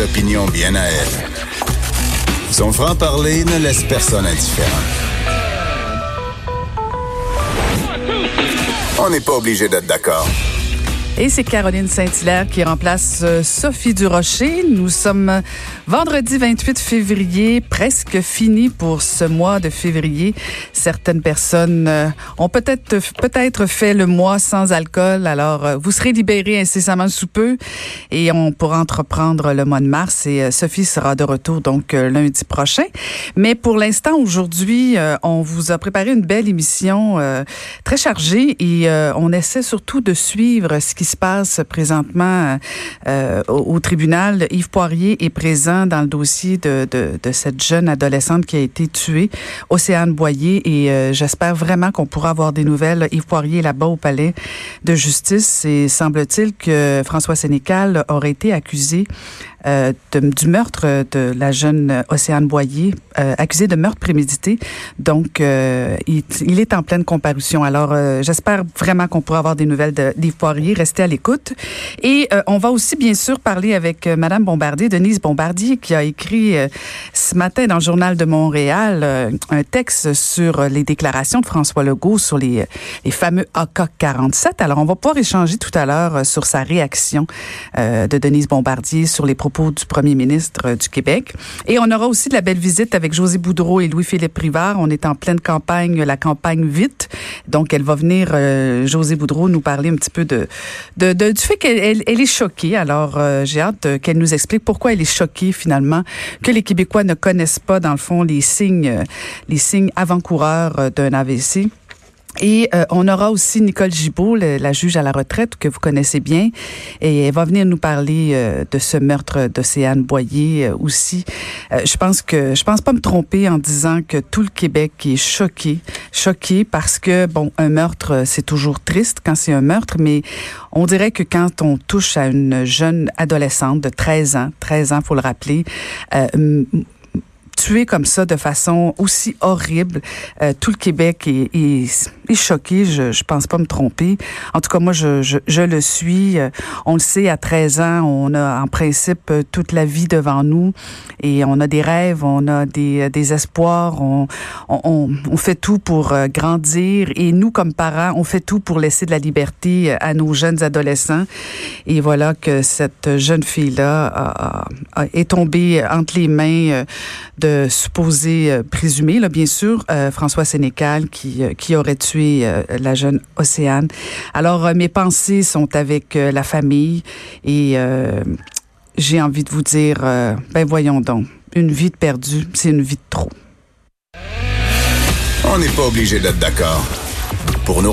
opinions bien à elle. Son franc-parler ne laisse personne indifférent. On n'est pas obligé d'être d'accord. Et c'est Caroline Saint-Hilaire qui remplace euh, Sophie Durocher. Nous sommes vendredi 28 février, presque fini pour ce mois de février. Certaines personnes euh, ont peut-être peut-être fait le mois sans alcool. Alors, euh, vous serez libérés incessamment sous peu et on pourra entreprendre le mois de mars. Et Sophie sera de retour donc lundi prochain. Mais pour l'instant, aujourd'hui, on vous a préparé une belle émission très chargée et on essaie surtout de suivre ce qui se passe présentement euh, au, tribunal. Yves Poirier est présent dans le dossier de, de, de cette jeune adolescente qui a été tuée, Océane Boyer, et euh, j'espère vraiment qu'on pourra avoir des nouvelles. Yves Poirier est là-bas au palais de justice et semble-t-il que François Sénécal aurait été accusé euh, du meurtre de la jeune Océane Boyer, euh, accusée de meurtre prémédité. Donc, euh, il, est en pleine comparution. Alors, j'espère vraiment qu'on pourra avoir des nouvelles d'Yves Poirier. Restez à l'écoute. Et on va aussi, bien sûr, parler avec Madame Bombardier, Denise Bombardier, qui a écrit ce matin dans le Journal de Montréal un texte sur les déclarations de François Legault sur les, les fameux AK-47. Alors, on va pouvoir échanger tout à l'heure sur sa réaction de Denise Bombardier sur les propos du premier ministre euh, du Québec. Et on aura aussi de la belle visite avec José Boudreau et Louis-Philippe Privard. On est en pleine campagne, la campagne vite. Donc, elle va venir, euh, José Boudreau, nous parler un petit peu de, de, du fait qu'elle elle est choquée. Alors, euh, j'ai hâte qu'elle nous explique pourquoi elle est choquée finalement que les Québécois ne connaissent pas, dans le fond, les signes, les signes avant-coureurs d'un AVC. Et euh, on aura aussi Nicole Gibault, la juge à la retraite que vous connaissez bien, et elle va venir nous parler euh, de ce meurtre d'Océane Boyer euh, aussi. je pense que je pense pas me tromper en disant que tout le Québec est choqué, choqué parce que bon, un meurtre c'est toujours triste quand c'est un meurtre, mais on dirait que quand on touche à une jeune adolescente de 13 ans, 13 ans faut le rappeler, tuer comme ça de façon aussi horrible. Euh, tout le Québec est, est, est choqué, je, je pense pas me tromper. En tout cas, moi, je, je, je, le suis. Euh, on le sait, à 13 ans, on a en principe euh, toute la vie devant nous et on a des rêves, on a des, des espoirs, on, on, on fait tout pour grandir et nous, comme parents, on fait tout pour laisser de la liberté à nos jeunes adolescents. Et voilà que cette jeune fille-là est tombée entre les mains de supposé euh, présumé, là, bien sûr, euh, François Sénécal qui, euh, qui aurait tué la jeune Océane. Alors, mes pensées sont avec la famille et j'ai envie de vous dire, ben voyons donc, une vie de perdue, c'est une vie de trop. On n'est pas obligé d'être d'accord. Pour nous